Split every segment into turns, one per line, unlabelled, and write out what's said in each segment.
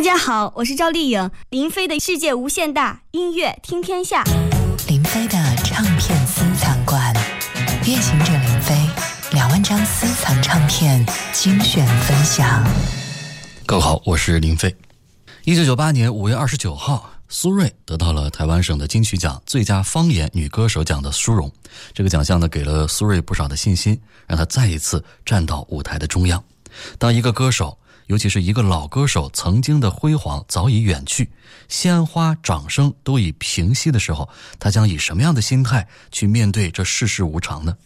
大家好，我是赵丽颖，林飞的世界无限大，音乐听天下。
林飞的唱片私藏馆，夜行者林飞两万张私藏唱片精选分享。
各位好，我是林飞。一九九八年五月二十九号，苏芮得到了台湾省的金曲奖最佳方言女歌手奖的殊荣。这个奖项呢，给了苏芮不少的信心，让她再一次站到舞台的中央。当一个歌手，尤其是一个老歌手，曾经的辉煌早已远去，鲜花、掌声都已平息的时候，他将以什么样的心态去面对这世事无常呢？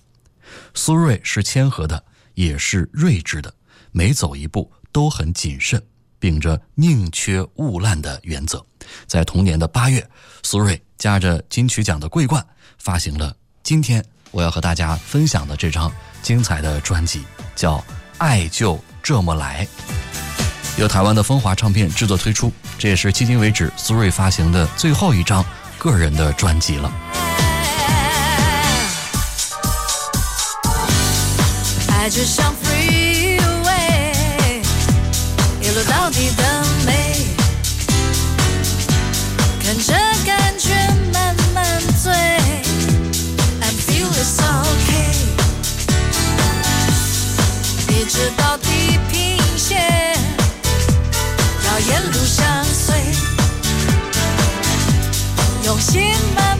苏芮是谦和的，也是睿智的，每走一步都很谨慎。秉着宁缺毋滥的原则，在同年的八月，苏芮夹着金曲奖的桂冠，发行了今天我要和大家分享的这张精彩的专辑，叫《爱就这么来》，由台湾的风华唱片制作推出。这也是迄今为止苏芮发行的最后一张个人的专辑了。
爱就像 freeway，一路。到底的美，看着感觉慢慢醉，I feel it's okay，一直到地我心
门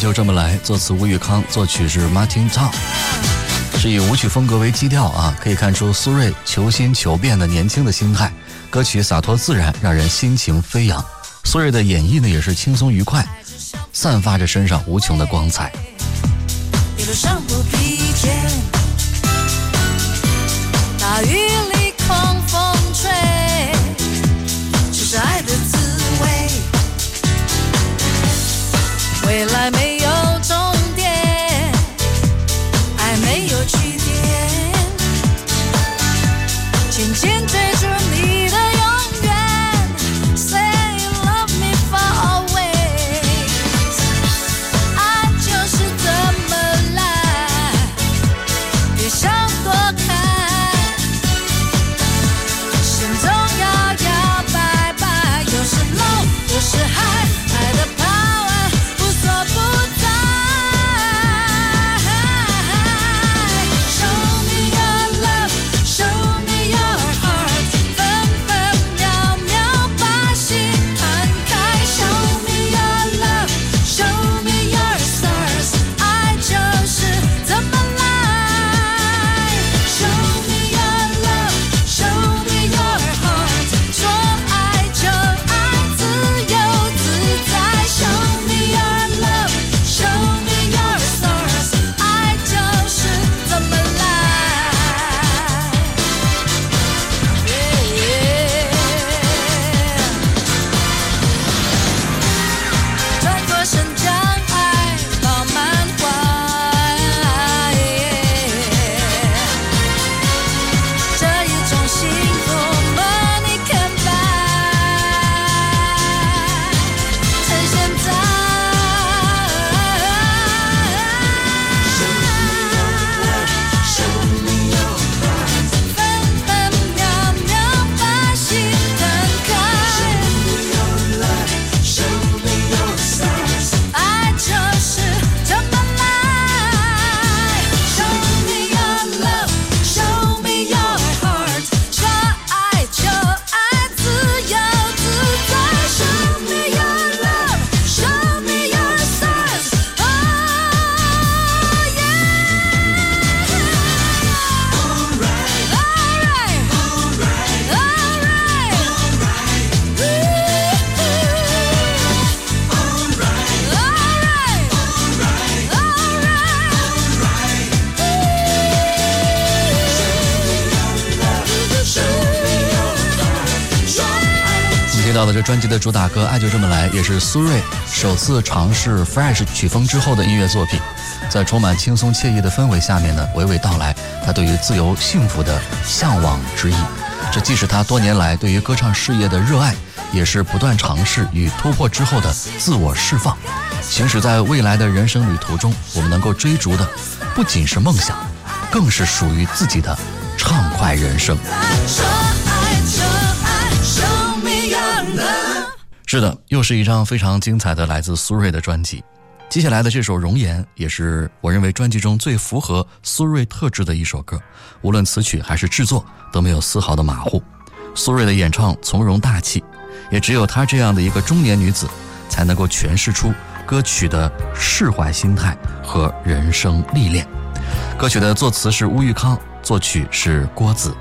就这么来》，作词吴玉康，作曲是 Martin Tom，是以舞曲风格为基调啊，可以看出苏芮求新求变的年轻的心态。歌曲洒脱自然，让人心情飞扬。苏芮的演绎呢，也是轻松愉快，散发着身上无穷的光彩。
一路上不疲倦，大雨里狂风吹，这是爱的滋味。未来这
专辑的主打歌《爱就这么来》，也是苏芮首次尝试 fresh 曲风之后的音乐作品。在充满轻松惬意的氛围下面呢，娓娓道来他对于自由幸福的向往之意。这既是他多年来对于歌唱事业的热爱，也是不断尝试与突破之后的自我释放。行驶在未来的人生旅途中，我们能够追逐的不仅是梦想，更是属于自己的畅快人生。是的，又是一张非常精彩的来自苏芮的专辑。接下来的这首《容颜》也是我认为专辑中最符合苏芮特质的一首歌，无论词曲还是制作都没有丝毫的马虎。苏芮的演唱从容大气，也只有她这样的一个中年女子，才能够诠释出歌曲的释怀心态和人生历练。歌曲的作词是乌玉康，作曲是郭子。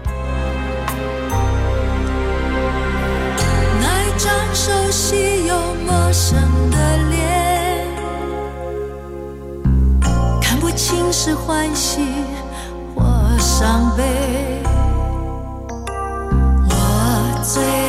是欢喜或伤悲。我
最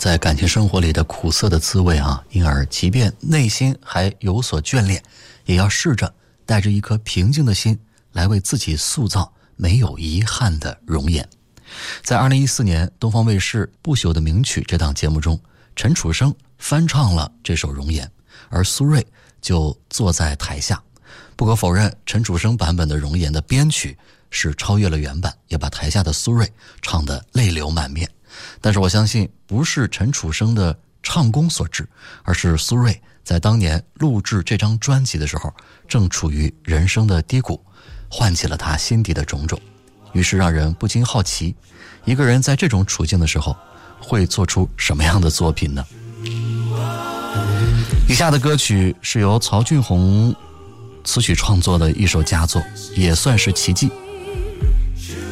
在感情生活里的苦涩的滋味啊，因而即便内心还有所眷恋，也要试着带着一颗平静的心来为自己塑造没有遗憾的容颜。在二零一四年东方卫视《不朽的名曲》这档节目中，陈楚生翻唱了这首《容颜》，而苏芮就坐在台下。不可否认，陈楚生版本的《容颜》的编曲是超越了原版，也把台下的苏芮唱得泪流满面。但是我相信，不是陈楚生的唱功所致，而是苏芮在当年录制这张专辑的时候，正处于人生的低谷，唤起了他心底的种种，于是让人不禁好奇：一个人在这种处境的时候，会做出什么样的作品呢？以下的歌曲是由曹俊宏。词曲创作的一首佳作，也算是奇迹。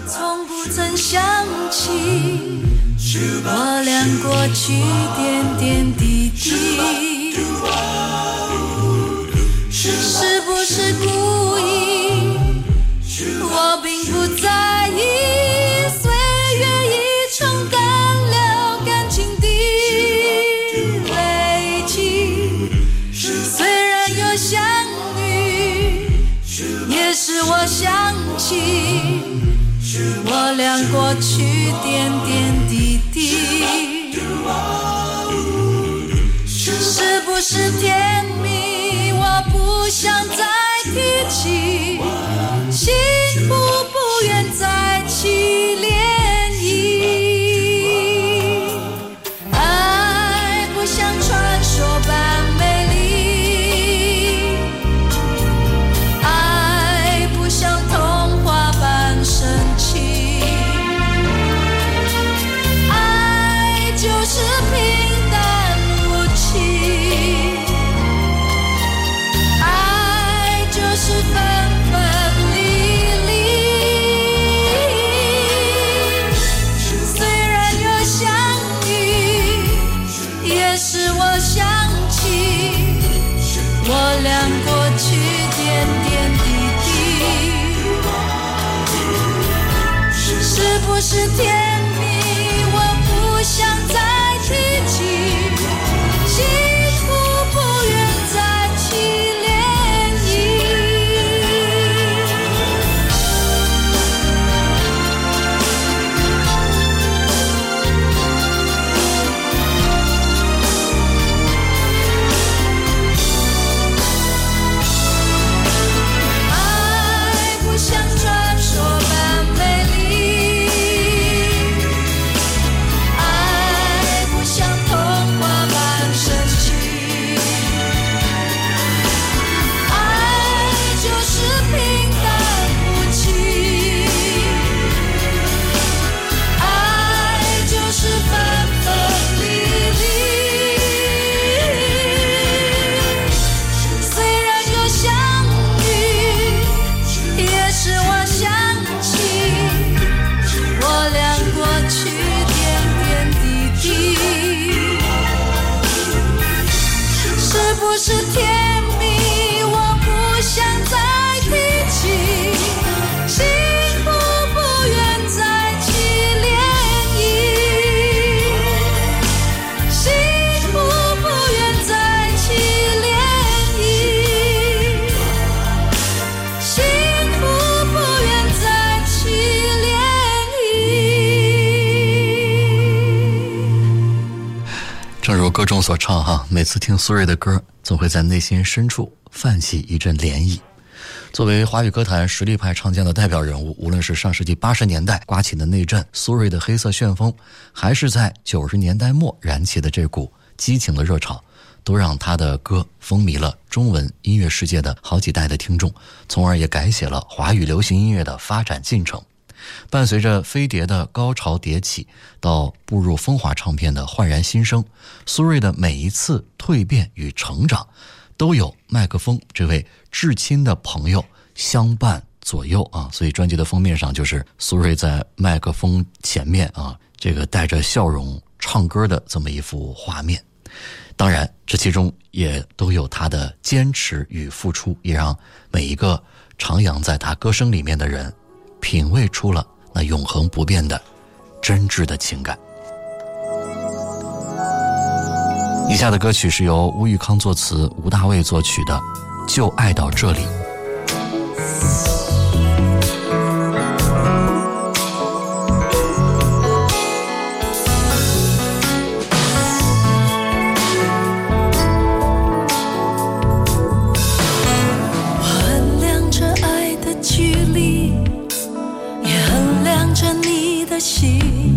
从不曾想起我俩过去点点滴滴，是不是故意？我并不在意，岁月已冲淡了感情的累积，虽然有相遇，也是我想起我俩过去点点想再提起，是天
正如歌中所唱哈，每次听苏芮的歌，总会在内心深处泛起一阵涟漪。作为华语歌坛实力派唱将的代表人物，无论是上世纪八十年代刮起的那阵苏芮的黑色旋风，还是在九十年代末燃起的这股激情的热潮，都让他的歌风靡了中文音乐世界的好几代的听众，从而也改写了华语流行音乐的发展进程。伴随着飞碟的高潮迭起，到步入风华唱片的焕然新生，苏芮的每一次蜕变与成长，都有麦克风这位至亲的朋友相伴左右啊。所以专辑的封面上就是苏芮在麦克风前面啊，这个带着笑容唱歌的这么一幅画面。当然，这其中也都有他的坚持与付出，也让每一个徜徉在他歌声里面的人，品味出了那永恒不变的真挚的情感。以下的歌曲是由吴玉康作词吴大卫作曲的就爱到这里。
心，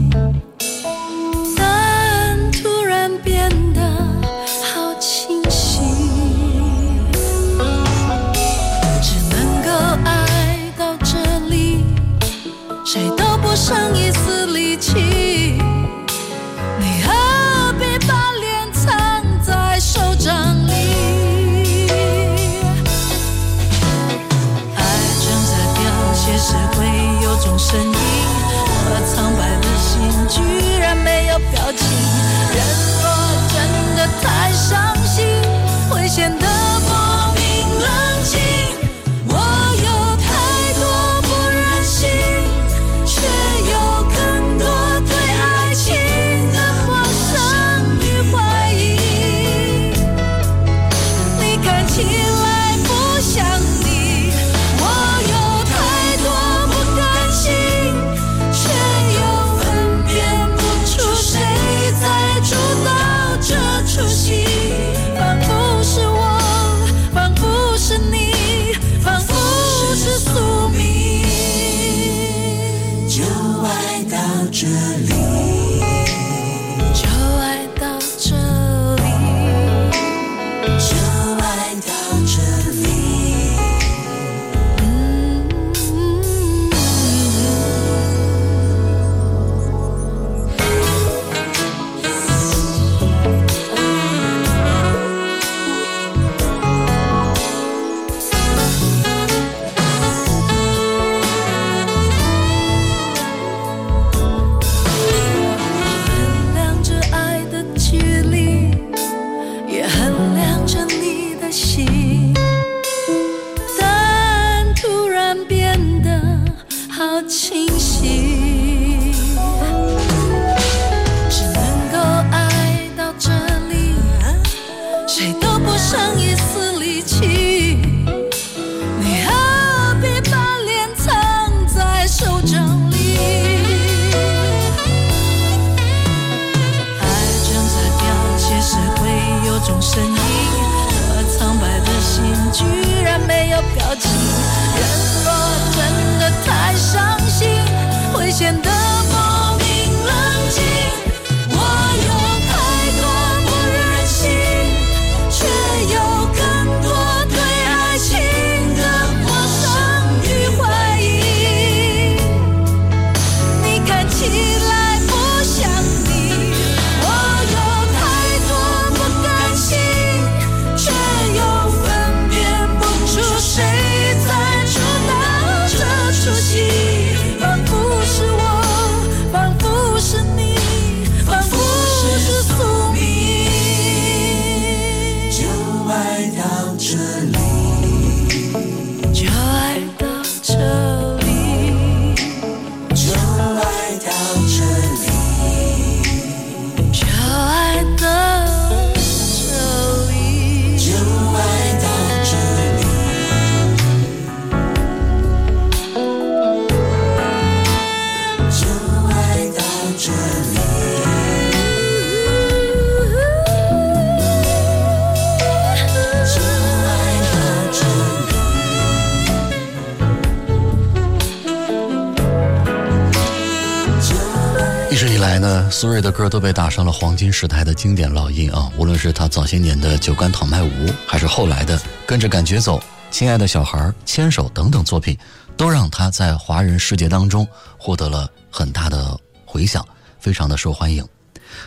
苏芮的歌都被打上了黄金时代的经典烙印啊！无论是他早些年的《酒干倘卖无》，还是后来的《跟着感觉走》《亲爱的小孩》《牵手》等等作品，都让他在华人世界当中获得了很大的回响，非常的受欢迎。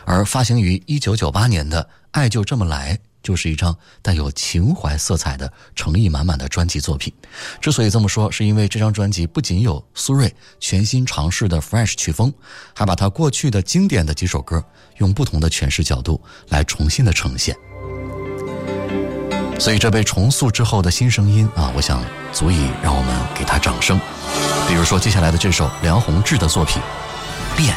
而发行于一九九八年的《爱就这么来》，就是一张带有情怀色彩的诚意满满的专辑作品。之所以这么说，是因为这张专辑不仅有苏芮全新尝试的 fresh 曲风，还把他过去的经典的几首歌用不同的诠释角度来重新的呈现。所以这被重塑之后的新声音啊，我想足以让我们给他掌声。比如说接下来的这首梁宏志的作品《变》。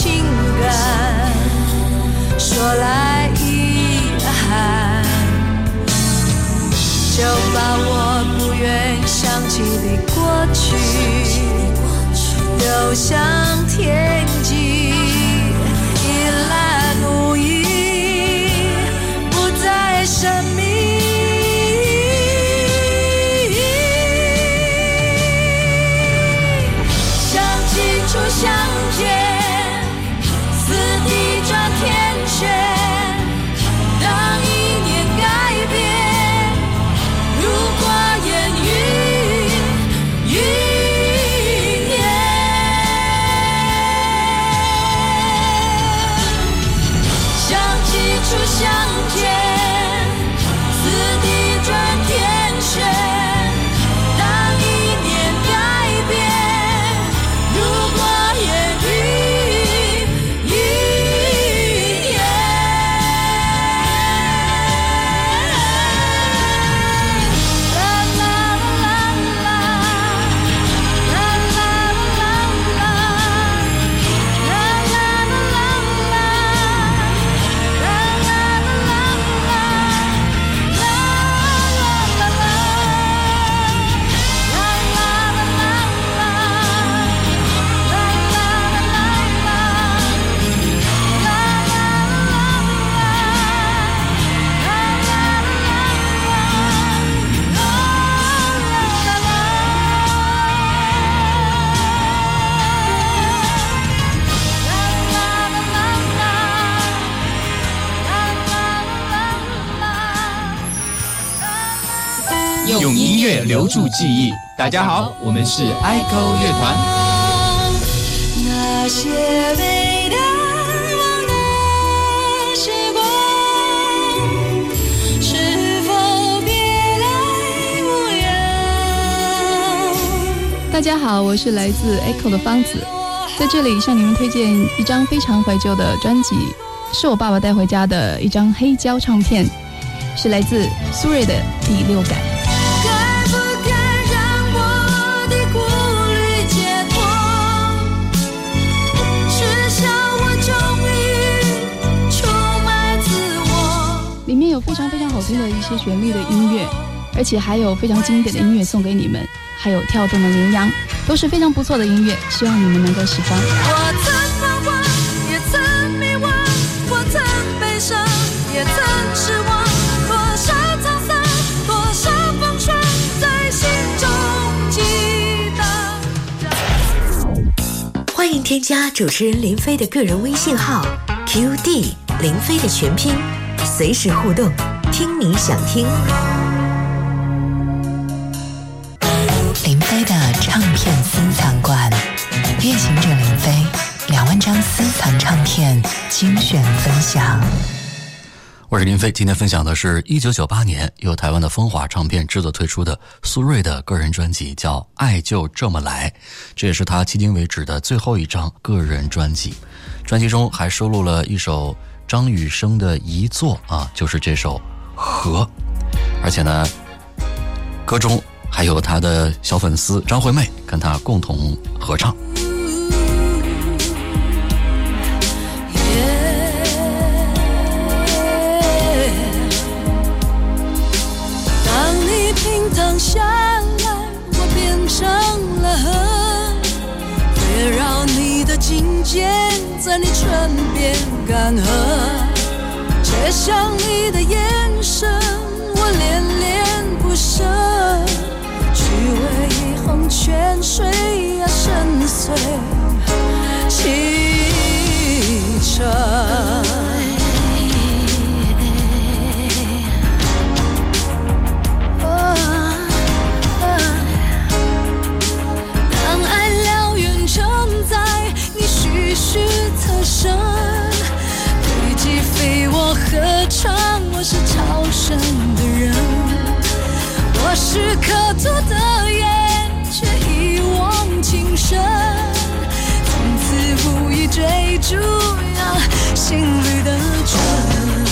情感，说来遗憾，就把我不愿想起的过去丢向天。
住记忆。大家好，我们是 ICO 乐团。
那些被淡忘的时光，是否别来无恙？
大家好，我是来自 Echo 的芳子，在这里向你们推荐一张非常怀旧的专辑，是我爸爸带回家的一张黑胶唱片，是来自苏芮的《第六感》。些旋律的音乐，而且还有非常经典的音乐送给你们，还有跳动的羚羊，都是非常不错的音乐，希望你们能够喜欢。
我曾彷徨，也曾迷惘，我曾悲伤，也曾失望。多少沧桑，多少风霜，在心中激荡。
欢迎添加主持人林飞的个人微信号 QD 林飞的全拼，随时互动，听你想听。
林飞的唱片私藏馆，夜行者林飞两万张私藏唱片精选分享。
我是林飞，今天分享的是一九九八年由台湾的风华唱片制作推出的苏芮的个人专辑，叫《爱就这么来》，这也是他迄今为止的最后一张个人专辑。专辑中还收录了一首张雨生的遗作啊，就是这首《和》，而且呢，歌中还有他的小粉丝张惠妹跟他共同合唱。
当你平躺下来，我变成了河，别让你的颈肩，在你唇边干涸，却像你的眼神，我恋恋不舍，去为一泓泉水啊深邃清澈。称，我是超生的人，我是可吐的烟，却一往情深，从此无意追逐呀心里的春。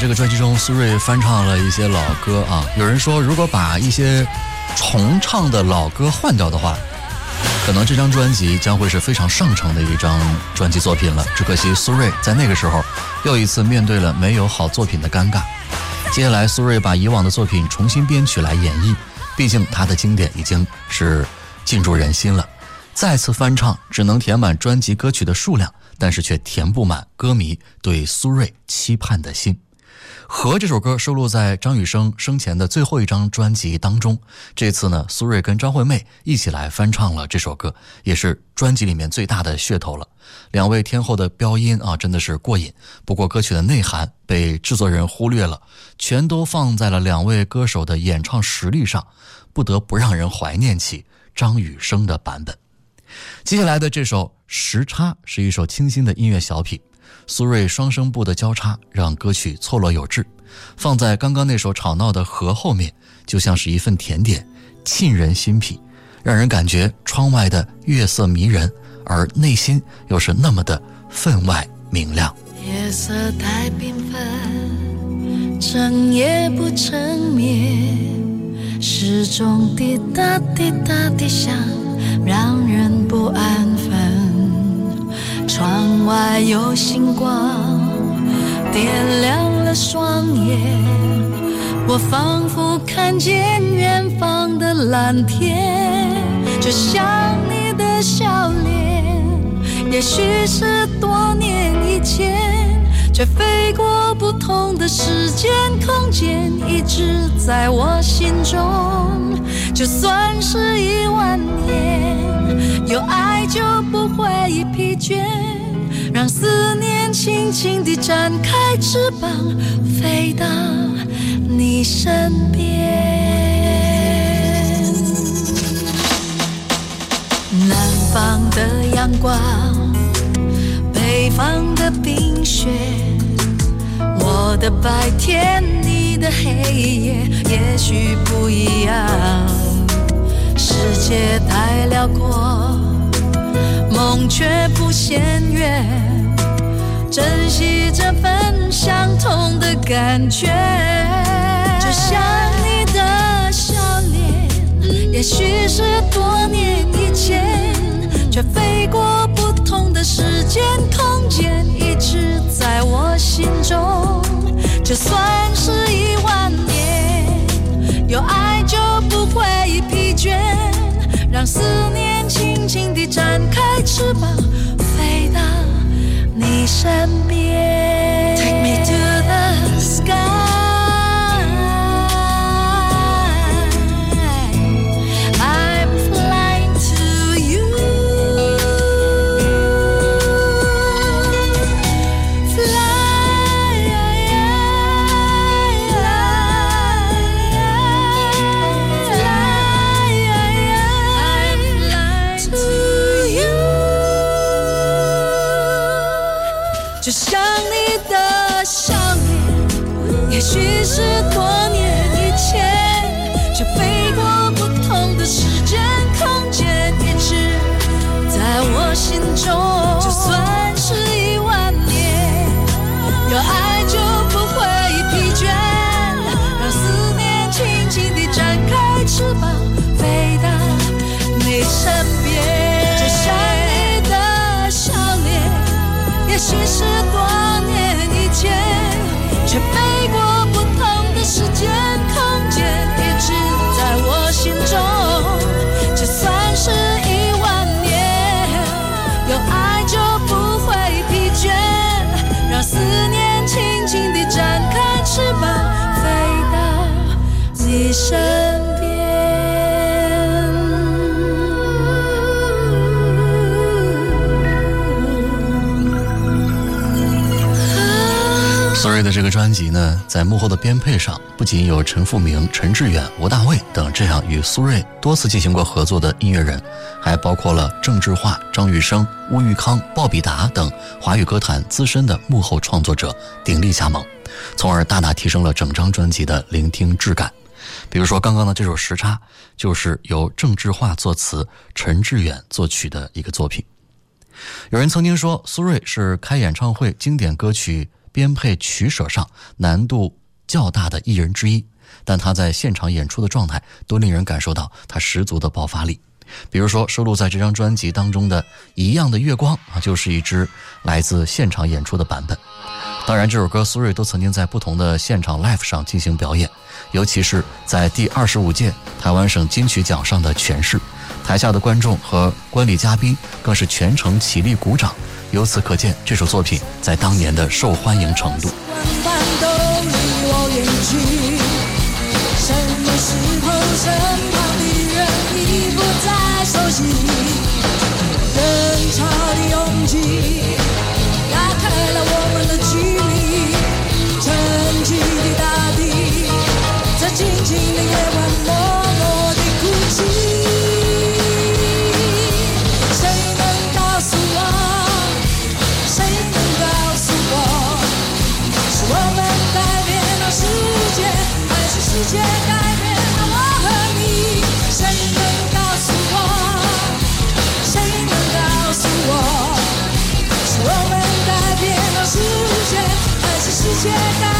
这
个专辑中，苏芮翻唱了一些老歌啊。有人说，如果把一些重唱的老歌换掉的话，可能这张专辑将会是非常上乘的一张专辑作品了。只可惜苏芮在那个时候又一次面对了没有好作品的尴尬。接下来，苏芮把以往的作品重新编曲来演绎，毕竟她的经典已经是进入人心了。再次翻唱，只能填满专辑歌曲的数量，但是却填不满歌迷对苏芮期盼的心。和这首歌收录在张雨生生前的最后一张专辑当中。这次呢，苏芮跟张惠妹一起来翻唱了这首歌，也是专辑里面最大的噱头了。两位天后的飙音啊，真的是过瘾。不过歌曲的内涵被制作人忽略了，全都放在了两位歌手的演唱实力上，不得不让人怀念起张雨生的版本。接下来的这首《时差》是一首清新的音乐小品。苏芮双声部的交叉让歌曲错落有致，放在刚刚那首吵闹的河后面，就像是一份甜点，沁人心脾，让人感觉窗外的月色迷人，而内心又是那么的分外明亮。
夜色太缤纷，整夜不成眠，时钟滴答滴答滴响，让人不安有星光，点亮了双眼，我仿佛看见远方的蓝天，就像你的笑脸，也许是多年以前，却飞过不同的时间空间，一直在我心中。就算是一万年，有爱就不会疲倦。让思念轻轻地展开翅膀，飞到你身边。南方的阳光，北方的冰雪，我的白天，你的黑夜，也许不一样。世界太辽阔。梦却不嫌远，珍惜这份相同的感觉。就像你的笑脸，也许是多年以前，却飞过不同的时间空间，一直在我心中。就算是一万年，有爱就不会疲倦，让思念。轻轻地展开翅膀，飞到你身边。
专辑呢，在幕后的编配上，不仅有陈复明、陈志远、吴大卫等这样与苏芮多次进行过合作的音乐人，还包括了郑智化、张雨生、乌玉康、鲍比达等华语歌坛资深的幕后创作者鼎力加盟，从而大大提升了整张专辑的聆听质感。比如说，刚刚的这首《时差》，就是由郑智化作词、陈志远作曲的一个作品。有人曾经说，苏芮是开演唱会经典歌曲。编配取舍上难度较大的艺人之一，但他在现场演出的状态都令人感受到他十足的爆发力。比如说，收录在这张专辑当中的《一样的月光》啊，就是一支来自现场演出的版本。当然，这首歌苏芮都曾经在不同的现场 live 上进行表演，尤其是在第二十五届台湾省金曲奖上的诠释，台下的观众和观礼嘉宾更是全程起立鼓掌。由此可见，这首作品在当年的受欢迎程度。
万般都离我远去，什么时候身旁的人已不再熟悉？人潮的拥挤世界改变了我和你谁能告诉我谁能告诉我是我们改变了世界还是世界改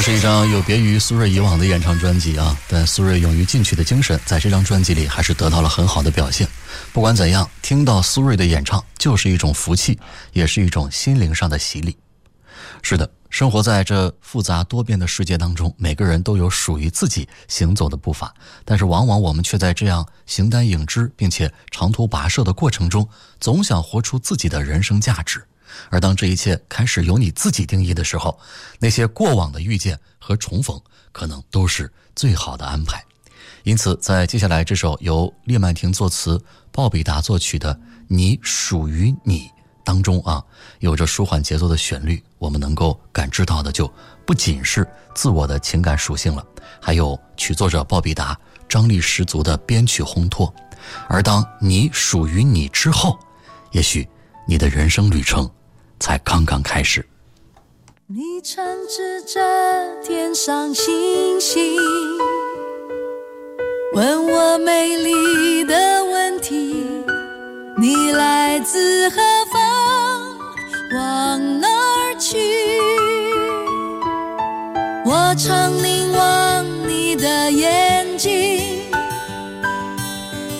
这是一张有别于苏芮以往的演唱专辑啊，但苏芮勇于进取的精神在这张专辑里还是得到了很好的表现。不管怎样，听到苏芮的演唱就是一种福气，也是一种心灵上的洗礼。是的，生活在这复杂多变的世界当中，每个人都有属于自己行走的步伐，但是往往我们却在这样形单影只并且长途跋涉的过程中，总想活出自己的人生价值。而当这一切开始由你自己定义的时候，那些过往的遇见和重逢，可能都是最好的安排。因此，在接下来这首由列曼婷作词、鲍比达作曲的《你属于你》当中啊，有着舒缓节奏的旋律，我们能够感知到的就不仅是自我的情感属性了，还有曲作者鲍比达张力十足的编曲烘托。而当你属于你之后，也许你的人生旅程才刚刚开始。
你唱着天上星星，问我美丽的问题：你来自何方，往哪儿去？我常凝望你的眼睛，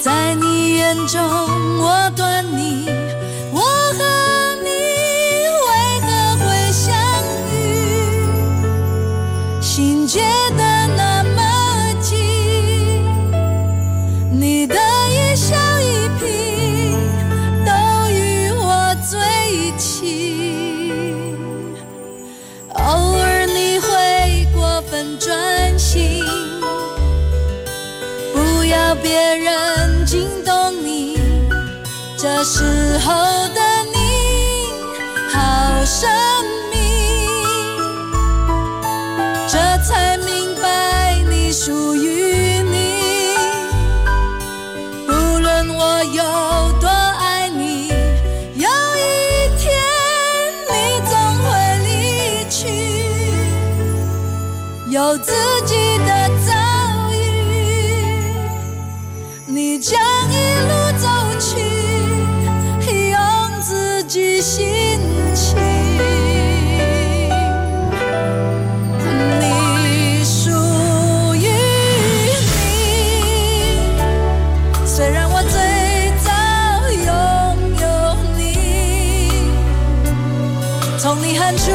在你眼中我端倪，时候从你喊出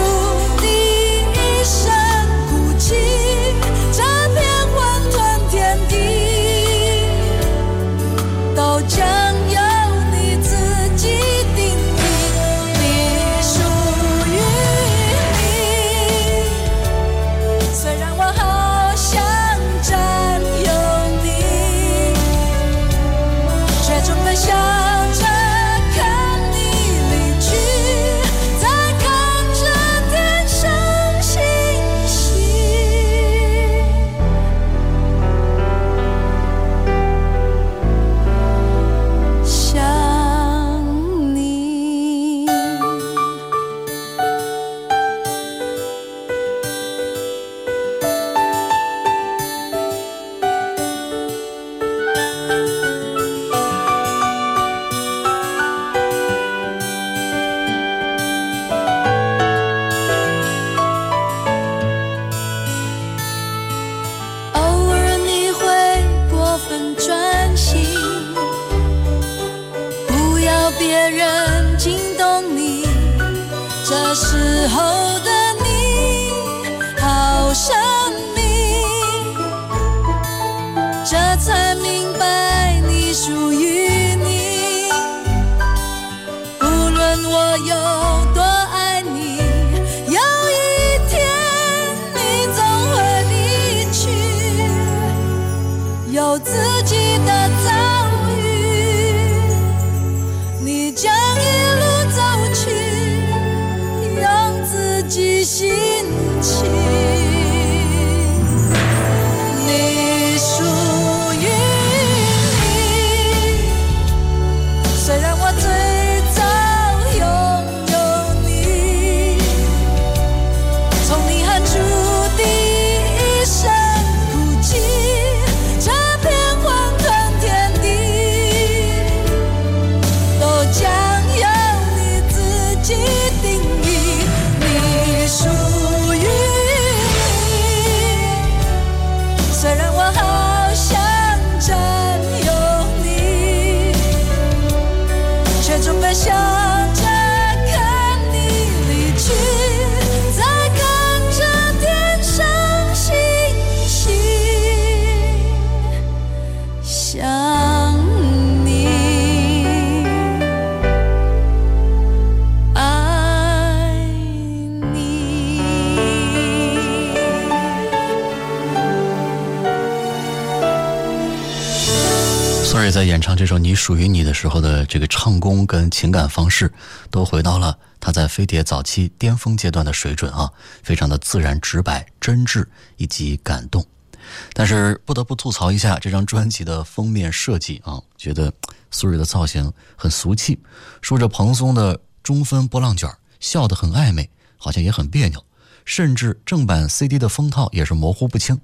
我自己这
首《你属于你》的时候的这个唱功跟情感方式，都回到了他在飞碟早期巅峰阶段的水准啊，非常的自然、直白、真挚以及感动。但是不得不吐槽一下这张专辑的封面设计啊，觉得苏芮的造型很俗气，梳着蓬松的中分波浪卷，笑得很暧昧，好像也很别扭。甚至正版 CD 的封套也是模糊不清，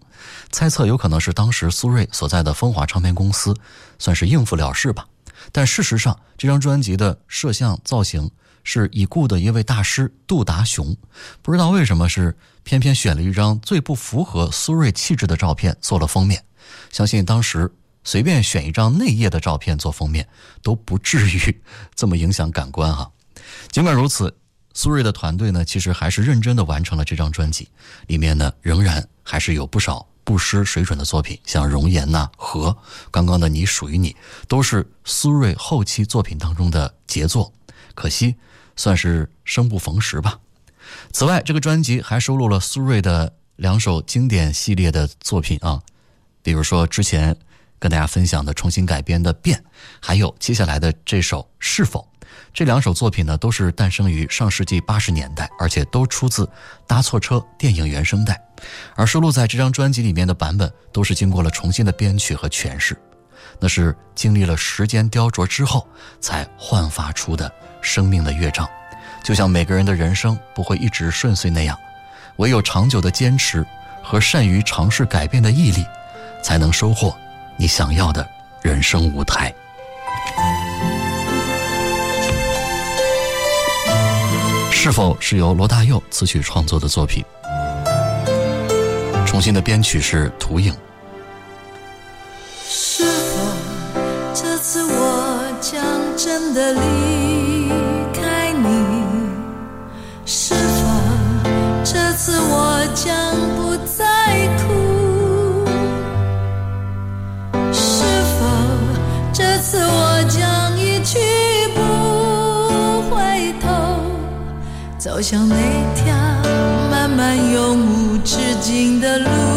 猜测有可能是当时苏芮所在的风华唱片公司算是应付了事吧。但事实上，这张专辑的摄像造型是已故的一位大师杜达雄，不知道为什么是偏偏选了一张最不符合苏芮气质的照片做了封面。相信当时随便选一张内页的照片做封面都不至于 这么影响感官哈。尽管如此。苏芮的团队呢，其实还是认真的完成了这张专辑，里面呢仍然还是有不少不失水准的作品，像《容颜》呐和刚刚的《你属于你》，都是苏芮后期作品当中的杰作。可惜算是生不逢时吧。此外，这个专辑还收录了苏芮的两首经典系列的作品啊，比如说之前跟大家分享的重新改编的《变》，还有接下来的这首《是否》。这两首作品呢，都是诞生于上世纪八十年代，而且都出自《搭错车》电影原声带，而收录在这张专辑里面的版本，都是经过了重新的编曲和诠释，那是经历了时间雕琢之后才焕发出的生命的乐章。就像每个人的人生不会一直顺遂那样，唯有长久的坚持和善于尝试改变的毅力，才能收获你想要的人生舞台。是否是由罗大佑词曲创作的作品？重新的编曲是图影。
是否这次我将真的离开你？是否这次我走向那条漫漫永无止境的路，